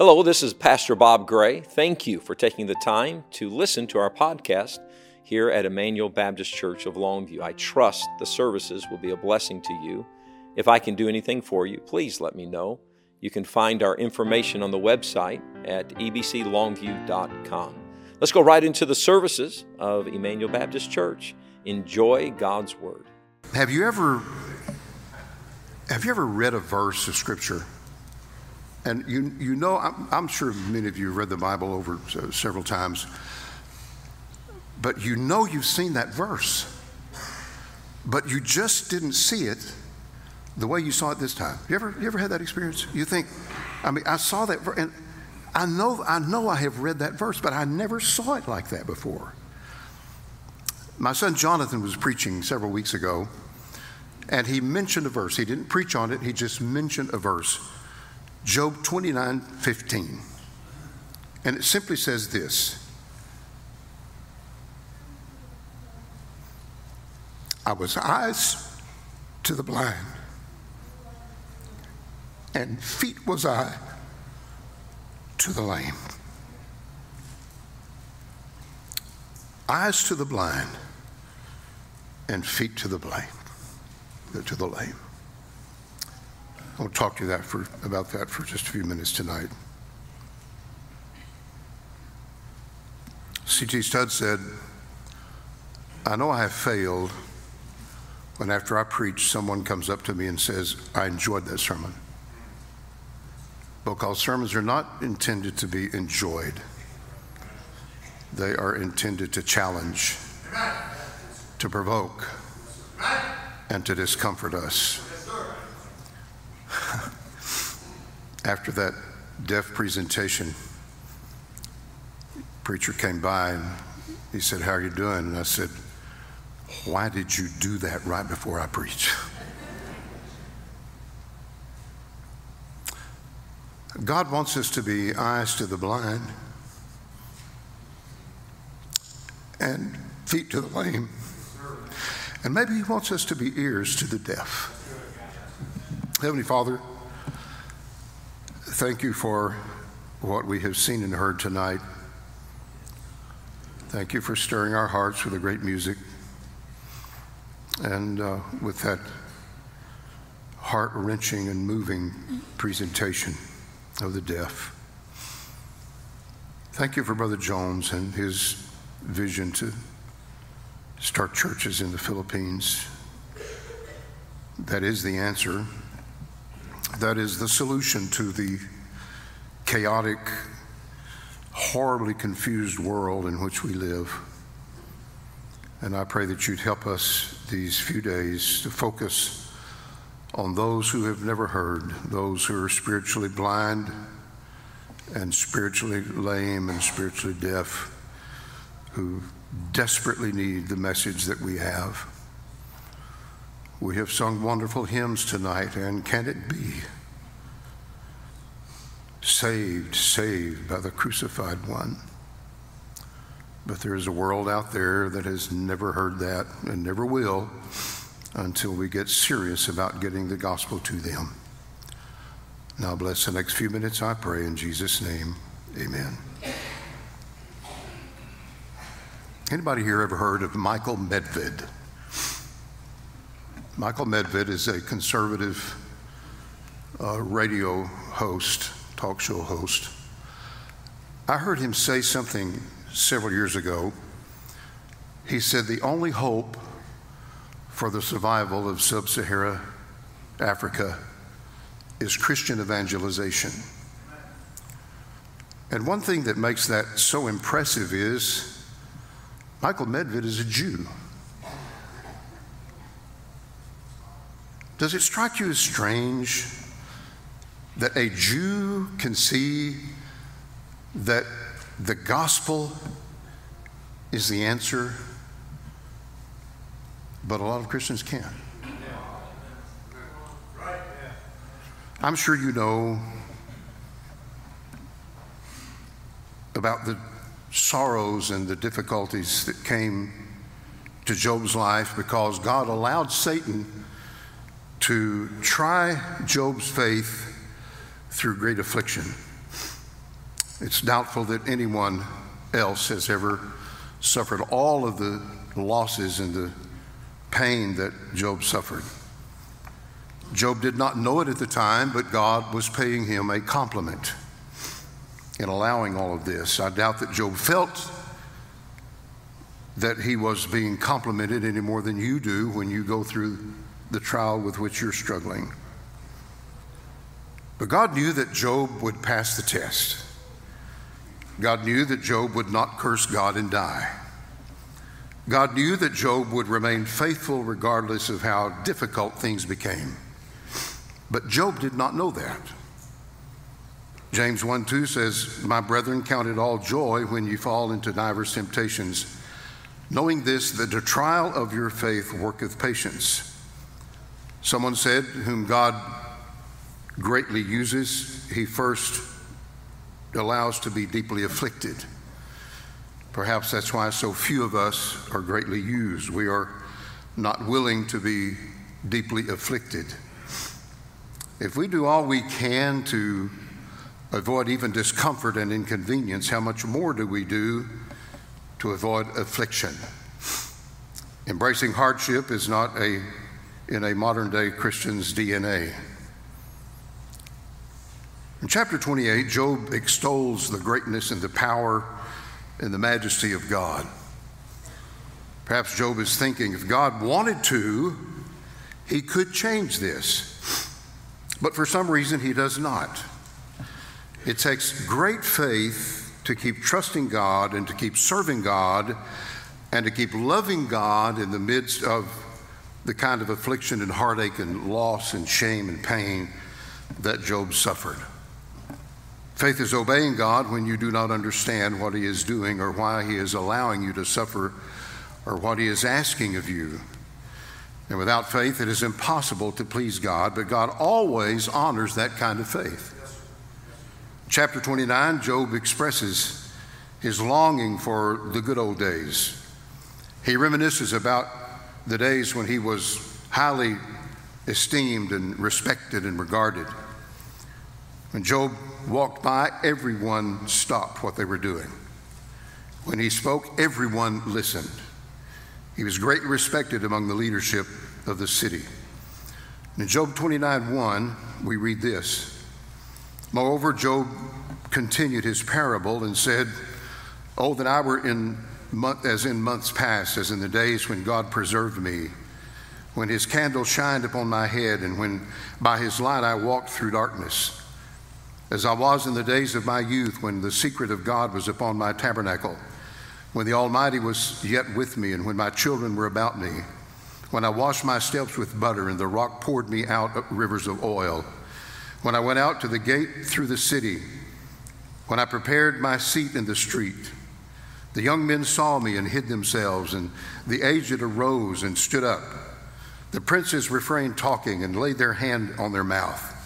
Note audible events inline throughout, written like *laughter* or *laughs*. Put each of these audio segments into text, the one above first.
Hello, this is Pastor Bob Gray. Thank you for taking the time to listen to our podcast here at Emmanuel Baptist Church of Longview. I trust the services will be a blessing to you. If I can do anything for you, please let me know. You can find our information on the website at ebclongview.com. Let's go right into the services of Emmanuel Baptist Church. Enjoy God's Word. Have you ever have you ever read a verse of Scripture and you, you know, I'm, I'm sure many of you have read the Bible over uh, several times, but you know you've seen that verse, but you just didn't see it the way you saw it this time. You ever, you ever had that experience? You think, I mean, I saw that, verse, and I know, I know I have read that verse, but I never saw it like that before. My son Jonathan was preaching several weeks ago, and he mentioned a verse. He didn't preach on it, he just mentioned a verse. Job 29 15. And it simply says this I was eyes to the blind, and feet was I to the lame. Eyes to the blind, and feet to the blind, to the lame. I'll talk to you that for, about that for just a few minutes tonight. C.T. Studd said, I know I have failed when after I preach, someone comes up to me and says, I enjoyed that sermon. Because sermons are not intended to be enjoyed, they are intended to challenge, to provoke, and to discomfort us. After that deaf presentation, preacher came by and he said, How are you doing? And I said, Why did you do that right before I preach? *laughs* God wants us to be eyes to the blind and feet to the lame. And maybe He wants us to be ears to the deaf. Heavenly Father, thank you for what we have seen and heard tonight. Thank you for stirring our hearts with the great music and uh, with that heart wrenching and moving presentation of the deaf. Thank you for Brother Jones and his vision to start churches in the Philippines. That is the answer that is the solution to the chaotic, horribly confused world in which we live. And I pray that you'd help us these few days to focus on those who have never heard, those who are spiritually blind and spiritually lame and spiritually deaf, who desperately need the message that we have. We have sung wonderful hymns tonight, and can it be? Saved, saved by the crucified one. But there is a world out there that has never heard that and never will until we get serious about getting the gospel to them. Now, bless the next few minutes, I pray in Jesus' name. Amen. Anybody here ever heard of Michael Medved? Michael Medved is a conservative uh, radio host, talk show host. I heard him say something several years ago. He said, The only hope for the survival of sub Saharan Africa is Christian evangelization. And one thing that makes that so impressive is Michael Medved is a Jew. Does it strike you as strange that a Jew can see that the gospel is the answer, but a lot of Christians can't? I'm sure you know about the sorrows and the difficulties that came to Job's life because God allowed Satan to try Job's faith through great affliction. It's doubtful that anyone else has ever suffered all of the losses and the pain that Job suffered. Job did not know it at the time, but God was paying him a compliment in allowing all of this. I doubt that Job felt that he was being complimented any more than you do when you go through the trial with which you're struggling. But God knew that Job would pass the test. God knew that Job would not curse God and die. God knew that Job would remain faithful regardless of how difficult things became. But Job did not know that. James 1 2 says, My brethren, count it all joy when you fall into divers temptations, knowing this, that the trial of your faith worketh patience. Someone said, Whom God greatly uses, he first allows to be deeply afflicted. Perhaps that's why so few of us are greatly used. We are not willing to be deeply afflicted. If we do all we can to avoid even discomfort and inconvenience, how much more do we do to avoid affliction? Embracing hardship is not a, in a modern day Christian's DNA. In chapter 28, Job extols the greatness and the power and the majesty of God. Perhaps Job is thinking if God wanted to, he could change this. But for some reason, he does not. It takes great faith to keep trusting God and to keep serving God and to keep loving God in the midst of the kind of affliction and heartache and loss and shame and pain that Job suffered. Faith is obeying God when you do not understand what He is doing or why He is allowing you to suffer or what He is asking of you. And without faith, it is impossible to please God, but God always honors that kind of faith. Chapter 29, Job expresses his longing for the good old days. He reminisces about the days when he was highly esteemed and respected and regarded. When Job walked by, everyone stopped what they were doing. When he spoke, everyone listened. He was greatly respected among the leadership of the city. In Job 29 1, we read this Moreover, Job continued his parable and said, Oh, that I were in month, as in months past, as in the days when God preserved me, when his candle shined upon my head, and when by his light I walked through darkness as I was in the days of my youth when the secret of God was upon my tabernacle, when the Almighty was yet with me, and when my children were about me, when I washed my steps with butter, and the rock poured me out rivers of oil, when I went out to the gate through the city, when I prepared my seat in the street. The young men saw me and hid themselves, and the aged arose and stood up. The princes refrained talking and laid their hand on their mouth.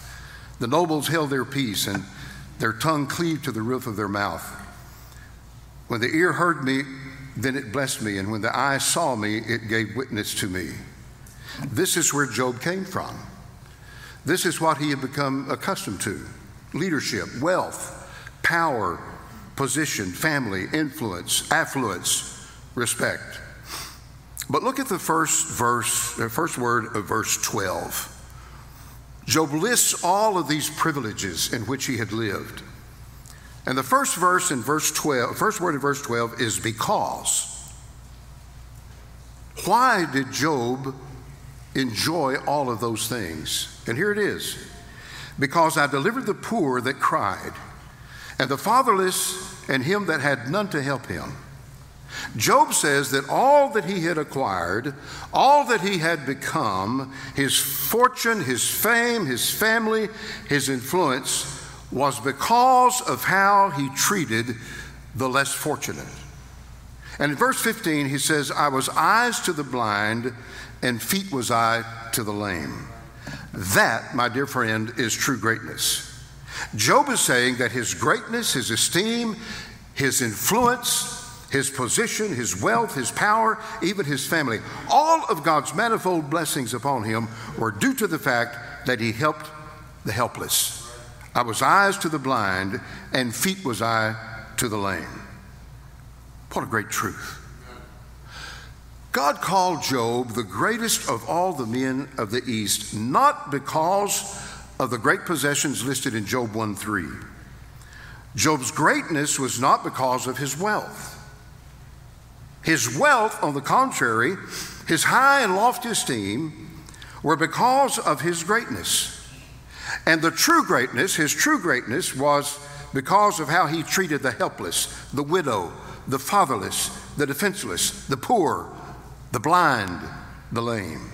The nobles held their peace, and their tongue cleaved to the roof of their mouth. When the ear heard me, then it blessed me, and when the eye saw me, it gave witness to me. This is where Job came from. This is what he had become accustomed to leadership, wealth, power, position, family, influence, affluence, respect. But look at the first verse, the first word of verse 12. Job lists all of these privileges in which he had lived. And the first verse in verse 12, first word in verse 12 is because. Why did Job enjoy all of those things? And here it is because I delivered the poor that cried, and the fatherless, and him that had none to help him. Job says that all that he had acquired, all that he had become, his fortune, his fame, his family, his influence, was because of how he treated the less fortunate. And in verse 15, he says, I was eyes to the blind, and feet was I to the lame. That, my dear friend, is true greatness. Job is saying that his greatness, his esteem, his influence, his position, his wealth, his power, even his family. All of God's manifold blessings upon him were due to the fact that he helped the helpless. I was eyes to the blind, and feet was I to the lame. What a great truth. God called Job the greatest of all the men of the East, not because of the great possessions listed in Job 1 3. Job's greatness was not because of his wealth. His wealth, on the contrary, his high and lofty esteem, were because of his greatness. And the true greatness, his true greatness, was because of how he treated the helpless, the widow, the fatherless, the defenseless, the poor, the blind, the lame.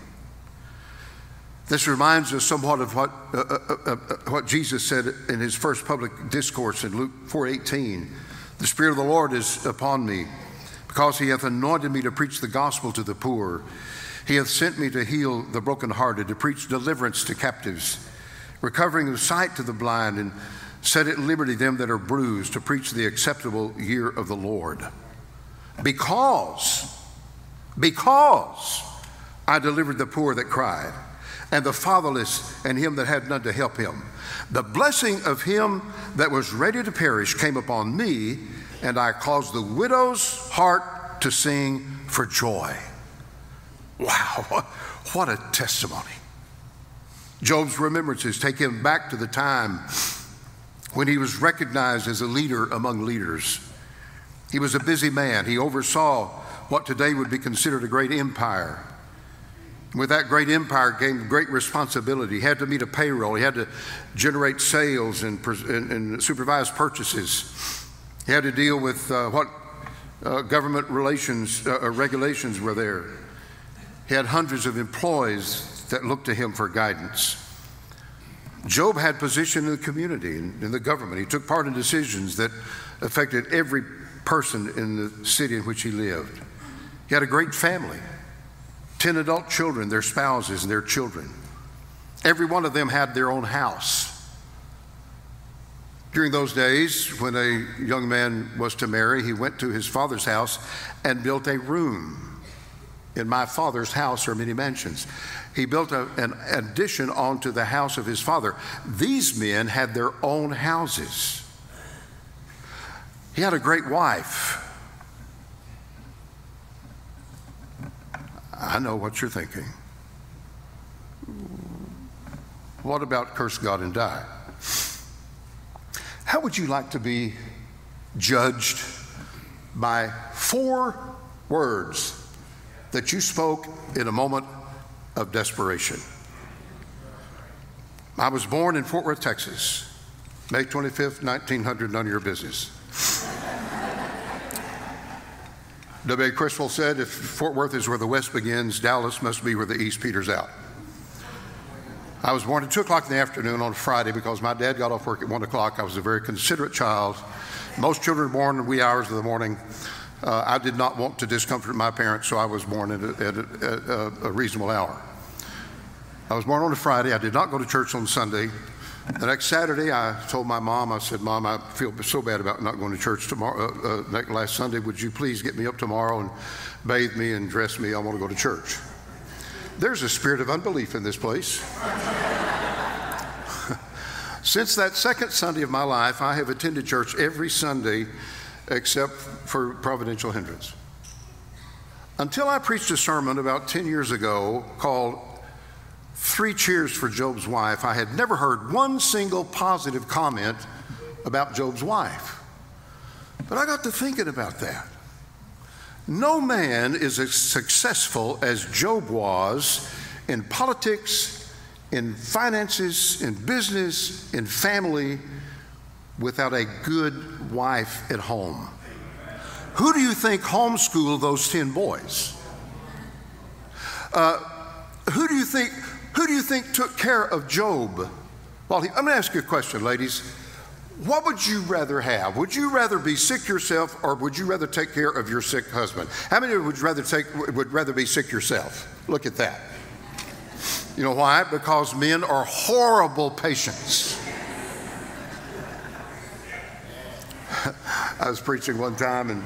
This reminds us somewhat of what, uh, uh, uh, uh, what Jesus said in his first public discourse in Luke 4:18. The Spirit of the Lord is upon me, because he hath anointed me to preach the gospel to the poor. He hath sent me to heal the brokenhearted, to preach deliverance to captives, recovering of sight to the blind, and set at liberty them that are bruised, to preach the acceptable year of the Lord. Because because I delivered the poor that cried, and the fatherless, and him that had none to help him. The blessing of him that was ready to perish came upon me, and I caused the widow's heart to sing for joy. Wow, *laughs* what a testimony. Job's remembrances take him back to the time when he was recognized as a leader among leaders. He was a busy man. He oversaw what today would be considered a great empire. With that great empire came great responsibility. He had to meet a payroll, he had to generate sales and, and, and supervise purchases. He had to deal with uh, what uh, government relations uh, uh, regulations were there. He had hundreds of employees that looked to him for guidance. Job had position in the community and in the government. He took part in decisions that affected every person in the city in which he lived. He had a great family 10 adult children, their spouses, and their children. Every one of them had their own house. During those days, when a young man was to marry, he went to his father's house and built a room. In my father's house are many mansions. He built a, an addition onto the house of his father. These men had their own houses. He had a great wife. I know what you're thinking. What about curse God and die? How would you like to be judged by four words that you spoke in a moment of desperation? I was born in Fort Worth, Texas, May 25th, 1900, none of your business. W. Criswell said, if Fort Worth is where the West begins, Dallas must be where the East peters out. I was born at 2 o'clock in the afternoon on a Friday because my dad got off work at 1 o'clock. I was a very considerate child. Most children are born in wee hours of the morning. Uh, I did not want to discomfort my parents, so I was born at, a, at, a, a, a reasonable hour. I was born on a Friday. I did not go to church on Sunday. The next Saturday, I told my mom, I said, Mom, I feel so bad about not going to church tomorrow. Uh, uh, last Sunday, would you please get me up tomorrow and bathe me and dress me? I want to go to church. There's a spirit of unbelief in this place. *laughs* Since that second Sunday of my life, I have attended church every Sunday except for providential hindrance. Until I preached a sermon about 10 years ago called three cheers for Job's wife, I had never heard one single positive comment about Job's wife. But I got to thinking about that. No man is as successful as Job was in politics, in finances, in business, in family, without a good wife at home. Who do you think homeschooled those 10 boys? Uh, who do you think who do you think took care of Job? Well, I'm going to ask you a question, ladies. What would you rather have? Would you rather be sick yourself or would you rather take care of your sick husband? How many would rather take would rather be sick yourself? Look at that. You know why? Because men are horrible patients. *laughs* I was preaching one time and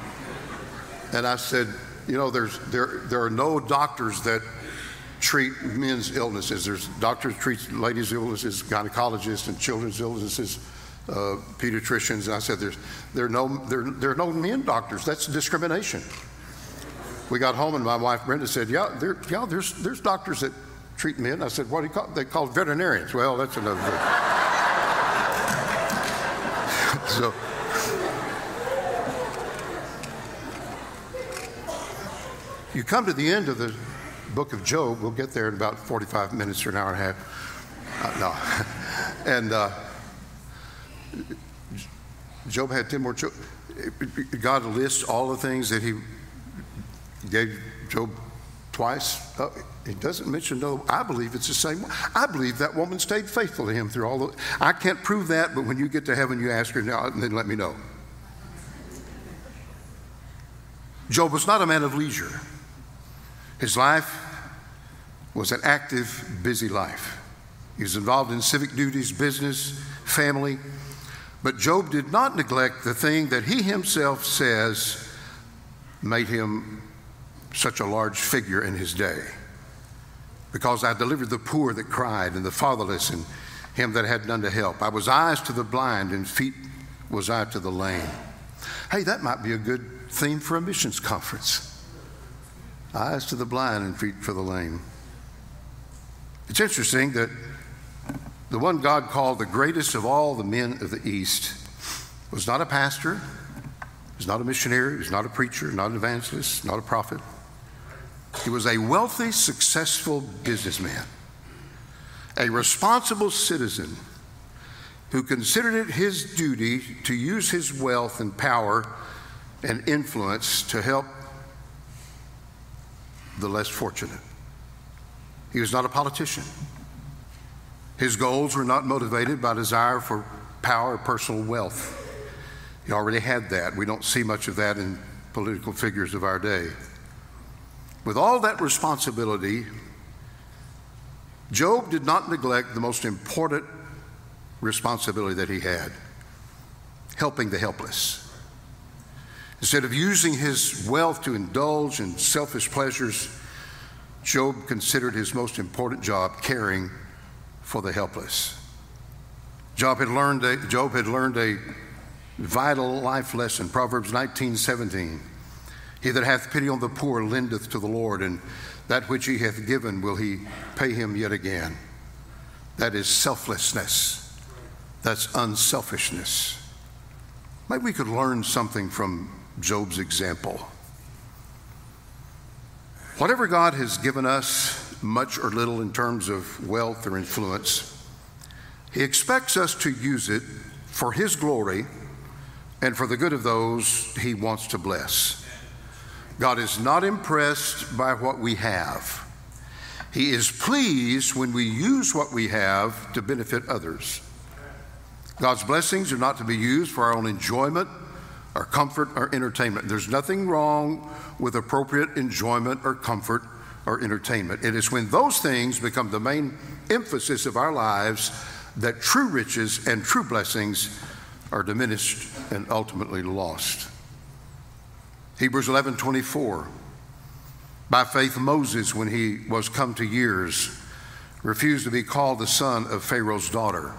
and I said, you know, there's there there are no doctors that treat men's illnesses. There's doctors treat ladies' illnesses, gynecologists and children's illnesses, uh, pediatricians. And I said, there's, there, are no, there, there are no men doctors. That's discrimination. We got home and my wife Brenda said, yeah, there, yeah there's, there's doctors that treat men. I said, what do you call They call veterinarians. Well, that's another thing. *laughs* so, you come to the end of the book of Job. We'll get there in about 45 minutes or an hour and a half. Uh, no. *laughs* and uh, Job had 10 more children. God lists all the things that he gave Job twice. Uh, he doesn't mention no. I believe it's the same. I believe that woman stayed faithful to him through all the. I can't prove that, but when you get to heaven, you ask her now, and then let me know. Job was not a man of leisure. His life was an active, busy life. He was involved in civic duties, business, family. But Job did not neglect the thing that he himself says made him such a large figure in his day. Because I delivered the poor that cried, and the fatherless, and him that had none to help. I was eyes to the blind, and feet was I to the lame. Hey, that might be a good theme for a missions conference. Eyes to the blind and feet for the lame. It's interesting that the one God called the greatest of all the men of the East was not a pastor, was not a missionary, was not a preacher, not an evangelist, not a prophet. He was a wealthy, successful businessman, a responsible citizen who considered it his duty to use his wealth and power and influence to help the less fortunate. He was not a politician. His goals were not motivated by desire for power or personal wealth. He already had that. We don't see much of that in political figures of our day. With all that responsibility, Job did not neglect the most important responsibility that he had helping the helpless. Instead of using his wealth to indulge in selfish pleasures, Job considered his most important job caring for the helpless. Job had learned a, Job had learned a vital life lesson. Proverbs 19:17. He that hath pity on the poor lendeth to the Lord, and that which he hath given will he pay him yet again. That is selflessness. That's unselfishness. Maybe we could learn something from Job's example. Whatever God has given us, much or little in terms of wealth or influence, He expects us to use it for His glory and for the good of those He wants to bless. God is not impressed by what we have. He is pleased when we use what we have to benefit others. God's blessings are not to be used for our own enjoyment or comfort or entertainment. There's nothing wrong with appropriate enjoyment or comfort or entertainment. It is when those things become the main emphasis of our lives that true riches and true blessings are diminished and ultimately lost. Hebrews 11:24 By faith Moses when he was come to years refused to be called the son of Pharaoh's daughter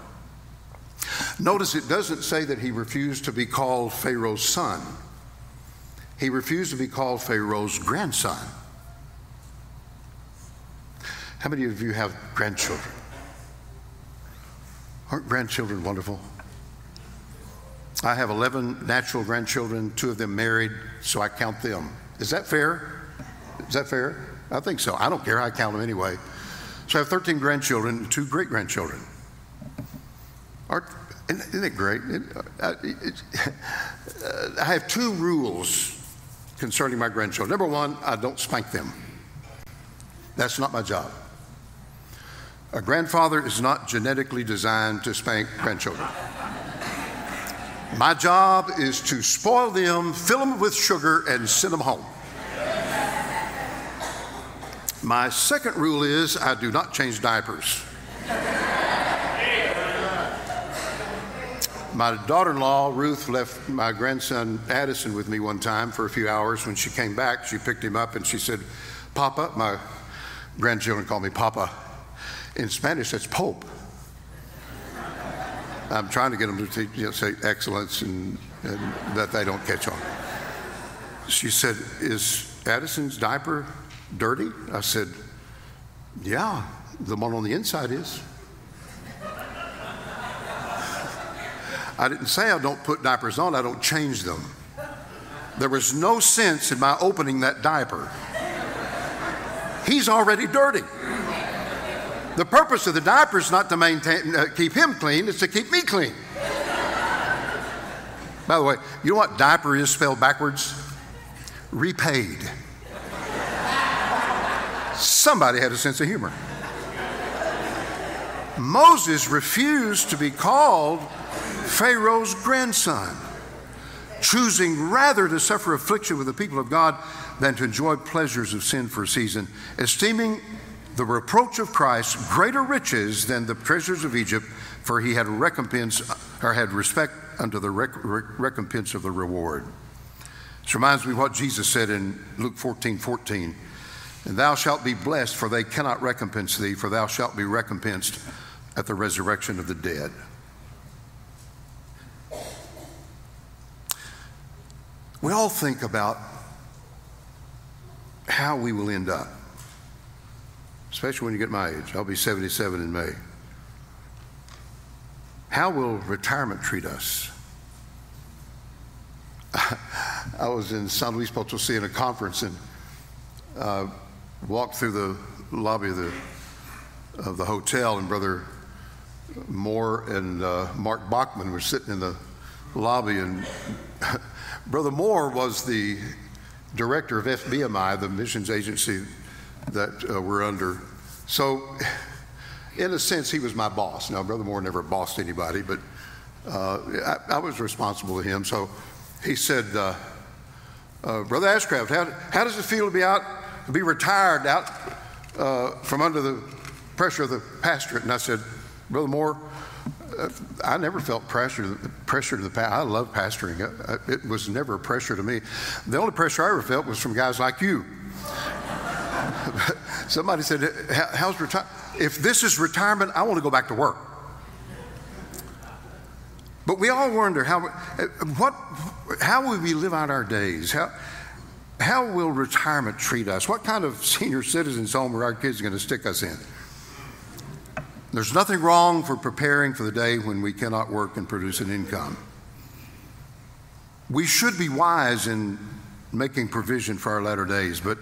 Notice it doesn't say that he refused to be called Pharaoh's son, he refused to be called Pharaoh's grandson. How many of you have grandchildren? Aren't grandchildren wonderful? I have 11 natural grandchildren, two of them married, so I count them. Is that fair? Is that fair? I think so. I don't care. I count them anyway. So I have 13 grandchildren and two great grandchildren. Aren't, isn't it great? It, uh, it, uh, I have two rules concerning my grandchildren. Number one, I don't spank them. That's not my job. A grandfather is not genetically designed to spank grandchildren. My job is to spoil them, fill them with sugar, and send them home. My second rule is I do not change diapers. My daughter in law, Ruth, left my grandson Addison with me one time for a few hours. When she came back, she picked him up and she said, Papa, my grandchildren call me Papa. In Spanish, that's Pope. I'm trying to get them to teach, you know, say excellence and, and that they don't catch on. She said, Is Addison's diaper dirty? I said, Yeah, the one on the inside is. I didn't say I don't put diapers on, I don't change them. There was no sense in my opening that diaper. He's already dirty. The purpose of the diaper is not to maintain, uh, keep him clean, it's to keep me clean. By the way, you know what diaper is spelled backwards? Repaid. Somebody had a sense of humor. Moses refused to be called Pharaoh's grandson, choosing rather to suffer affliction with the people of God than to enjoy pleasures of sin for a season, esteeming the reproach of Christ greater riches than the treasures of Egypt, for he had recompense or had respect unto the rec- recompense of the reward. This reminds me of what Jesus said in Luke 14 14. And thou shalt be blessed, for they cannot recompense thee, for thou shalt be recompensed at the resurrection of the dead. We all think about how we will end up, especially when you get my age. I'll be 77 in May. How will retirement treat us? *laughs* I was in San Luis Potosi in a conference and uh, walked through the lobby of the, of the hotel, and Brother Moore and uh, Mark Bachman were sitting in the lobby, and *laughs* Brother Moore was the director of FBMI, the missions agency that uh, we're under. So, in a sense, he was my boss. Now, Brother Moore never bossed anybody, but uh, I, I, was responsible to him. So he said, uh, uh Brother Ashcraft, how, how, does it feel to be out, to be retired out uh, from under the pressure of the pastorate? And I said, Brother Moore, I never felt pressure, pressure to the past. I love pastoring. Uh, it was never a pressure to me. The only pressure I ever felt was from guys like you. *laughs* Somebody said, "How's retirement? If this is retirement, I want to go back to work." But we all wonder how uh, what how will we live out our days? How how will retirement treat us? What kind of *laughs* senior citizens home are our kids going to stick us in? There's nothing wrong for preparing for the day when we cannot work and produce an income. We should be wise in making provision for our latter days, but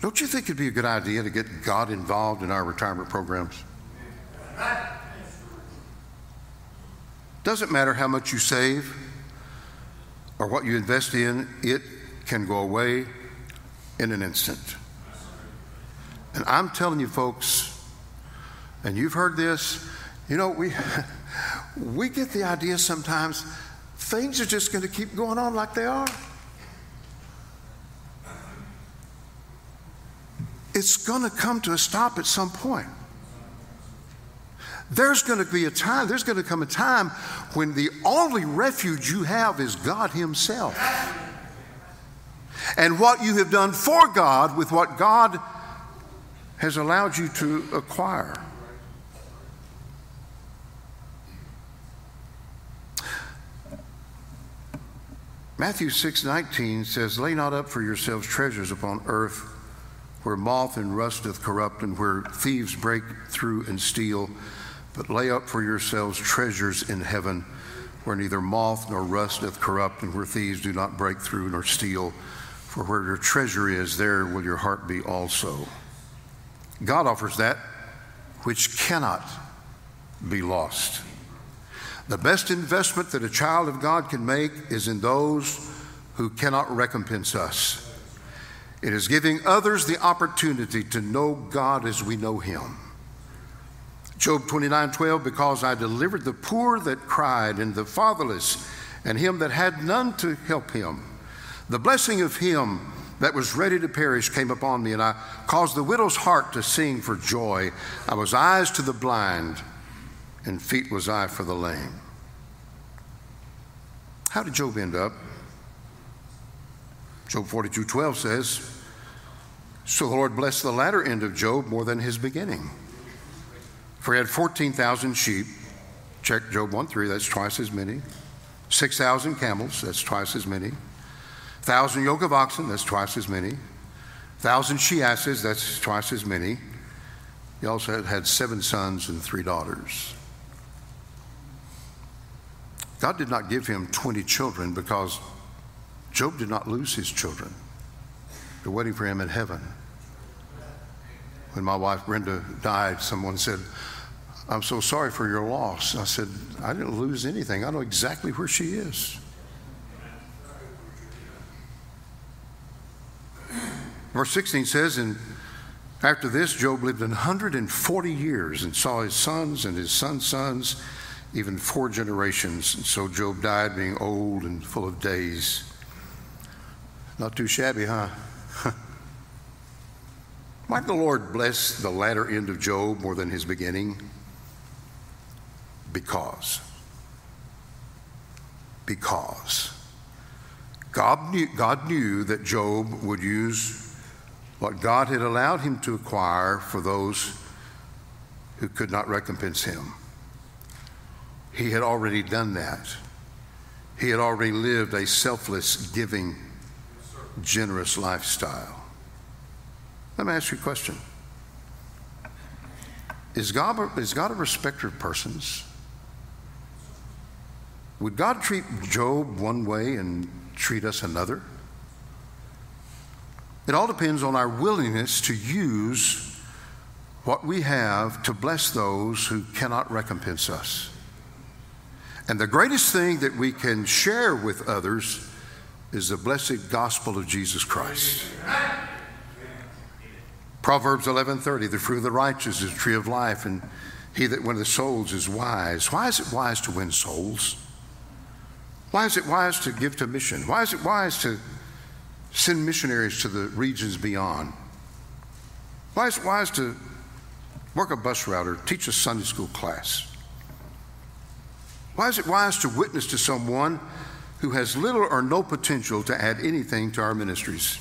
don't you think it'd be a good idea to get God involved in our retirement programs? Doesn't matter how much you save or what you invest in, it can go away in an instant. And I'm telling you, folks, and you've heard this. You know, we, *laughs* we get the idea sometimes things are just going to keep going on like they are. It's going to come to a stop at some point. There's going to be a time, there's going to come a time when the only refuge you have is God Himself. And what you have done for God with what God has allowed you to acquire. Matthew 6:19 says, "Lay not up for yourselves treasures upon earth, where moth and rust doth corrupt, and where thieves break through and steal, but lay up for yourselves treasures in heaven, where neither moth nor rust doth corrupt, and where thieves do not break through nor steal. For where your treasure is, there will your heart be also." God offers that which cannot be lost. The best investment that a child of God can make is in those who cannot recompense us. It is giving others the opportunity to know God as we know Him. Job 29 12, because I delivered the poor that cried, and the fatherless, and him that had none to help him. The blessing of him that was ready to perish came upon me, and I caused the widow's heart to sing for joy. I was eyes to the blind and feet was I for the lame. How did Job end up? Job 42 12 says, So the Lord blessed the latter end of Job more than his beginning. For he had 14,000 sheep. Check Job 1 3, that's twice as many. 6,000 camels, that's twice as many. 1,000 yoke of oxen, that's twice as many. 1,000 she asses, that's twice as many. He also had, had seven sons and three daughters. God did not give him 20 children because Job did not lose his children. They're waiting for him in heaven. When my wife Brenda died, someone said, I'm so sorry for your loss. I said, I didn't lose anything. I know exactly where she is. Verse 16 says, And after this, Job lived 140 years and saw his sons and his sons' sons, even four generations. And so Job died being old and full of days. Not too shabby, huh? *laughs* Did the Lord bless the latter end of Job more than his beginning? Because. Because. God knew, God knew that Job would use what God had allowed him to acquire for those who could not recompense him. He had already done that. He had already lived a selfless, giving, generous lifestyle. Let me ask you a question Is God, is God a respecter of persons? Would God treat Job one way and treat us another? It all depends on our willingness to use what we have to bless those who cannot recompense us. And the greatest thing that we can share with others is the blessed gospel of Jesus Christ. Proverbs 11:30 the fruit of the righteous is a tree of life and he that winneth souls is wise. Why is it wise to win souls? Why is it wise to give to mission? Why is it wise to send missionaries to the regions beyond? Why is it wise to work a bus route or teach a Sunday school class? Why is it wise to witness to someone who has little or no potential to add anything to our ministries?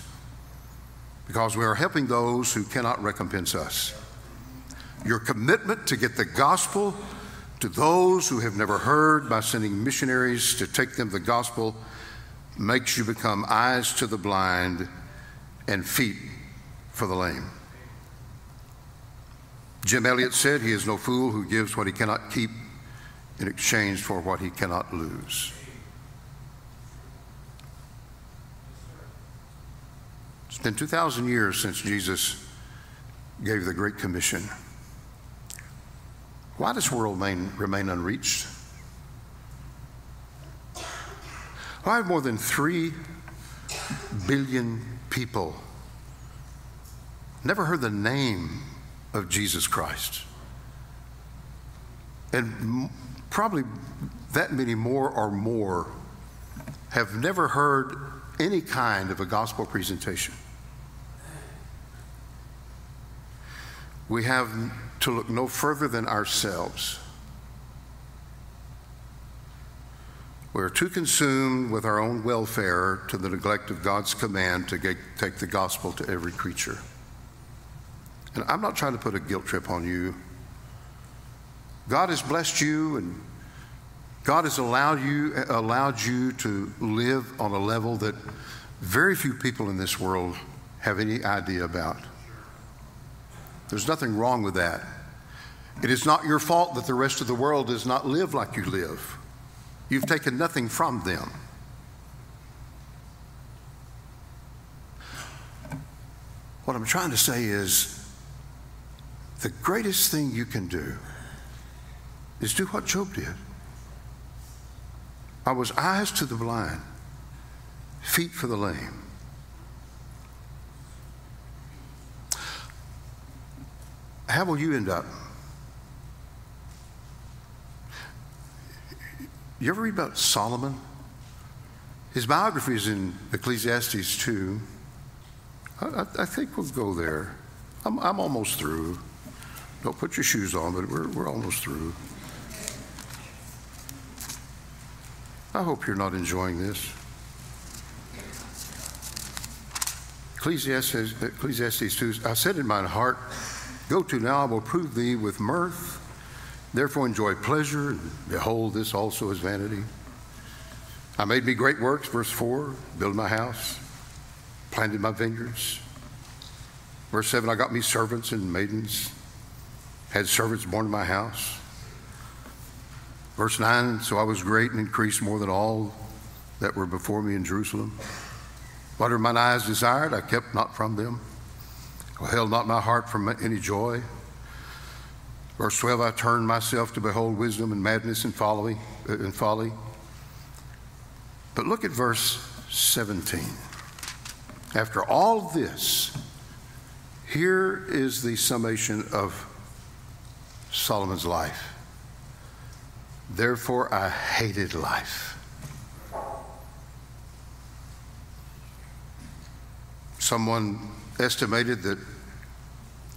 Because we are helping those who cannot recompense us. Your commitment to get the gospel to those who have never heard by sending missionaries to take them the gospel makes you become eyes to the blind and feet for the lame. Jim Elliot said, He is no fool who gives what he cannot keep in exchange for what he cannot lose. It's been 2,000 years since Jesus gave the Great Commission. Why does world remain, remain unreached? Why have more than 3 billion people never heard the name of Jesus Christ? And probably that many more or more have never heard any kind of a gospel presentation. We have to look no further than ourselves We're too consumed with our own welfare to the neglect of God's command to get, take the gospel to every creature. And I'm not trying to put a guilt trip on you. God has blessed you and God has allowed you, allowed you to live on a level that very few people in this world have any idea about. There's nothing wrong with that. It is not your fault that the rest of the world does not live like you live. You've taken nothing from them. What I'm trying to say is the greatest thing you can do is do what Job did. I was eyes to the blind, feet for the lame. How will you end up? You ever read about Solomon? His biography is in Ecclesiastes 2. I, I think we'll go there. I'm, I'm, almost through. Don't put your shoes on, but we're, we're almost through. I hope you're not enjoying this. Ecclesiastes, Ecclesiastes 2 I said in mine heart, Go to now, I will prove thee with mirth. Therefore enjoy pleasure, and behold, this also is vanity. I made me great works, verse 4, build my house, planted my vineyards. Verse 7, I got me servants and maidens, had servants born in my house. Verse 9, so I was great and increased more than all that were before me in Jerusalem. Whatever mine eyes desired, I kept not from them. I held not my heart from any joy. Verse 12, I turned myself to behold wisdom and madness and folly. Uh, and folly. But look at verse 17. After all this, here is the summation of Solomon's life. Therefore, I hated life. Someone estimated that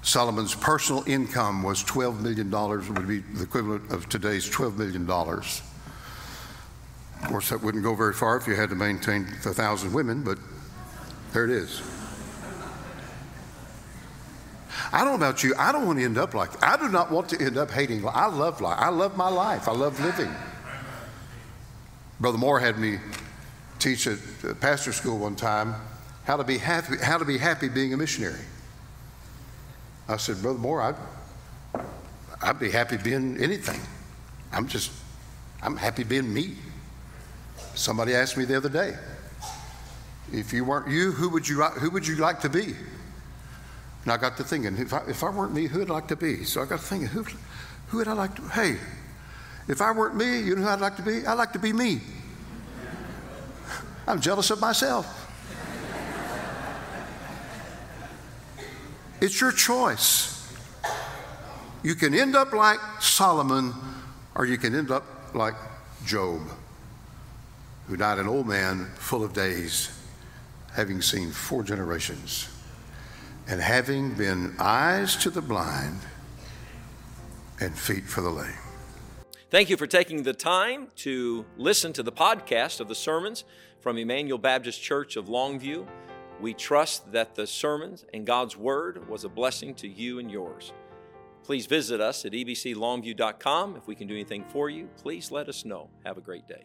Solomon's personal income was $12 million, would be the equivalent of today's $12 million. Of course, that wouldn't go very far if you had to maintain a thousand women, but there it is. I don't know about you. I don't want to end up like I do not want to end up hating. I love life. I love my life. I love living. Brother Moore had me teach at pastor school one time how to be happy, how to be happy being a missionary. I said, Brother Moore, I'd, I'd be happy being anything. I'm just, I'm happy being me. Somebody asked me the other day, if you weren't you, who would you, who would you like to be? And I got to thinking, if I, if I weren't me, who would I like to be? So I got to thinking, who, who would I like to, hey, if I weren't me, you know who I'd like to be? I'd like to be me. I'm jealous of myself. It's your choice. You can end up like Solomon, or you can end up like Job, who died an old man full of days, having seen four generations, and having been eyes to the blind and feet for the lame. Thank you for taking the time to listen to the podcast of the sermons from Emmanuel Baptist Church of Longview. We trust that the sermons and God's Word was a blessing to you and yours. Please visit us at ebclongview.com. If we can do anything for you, please let us know. Have a great day.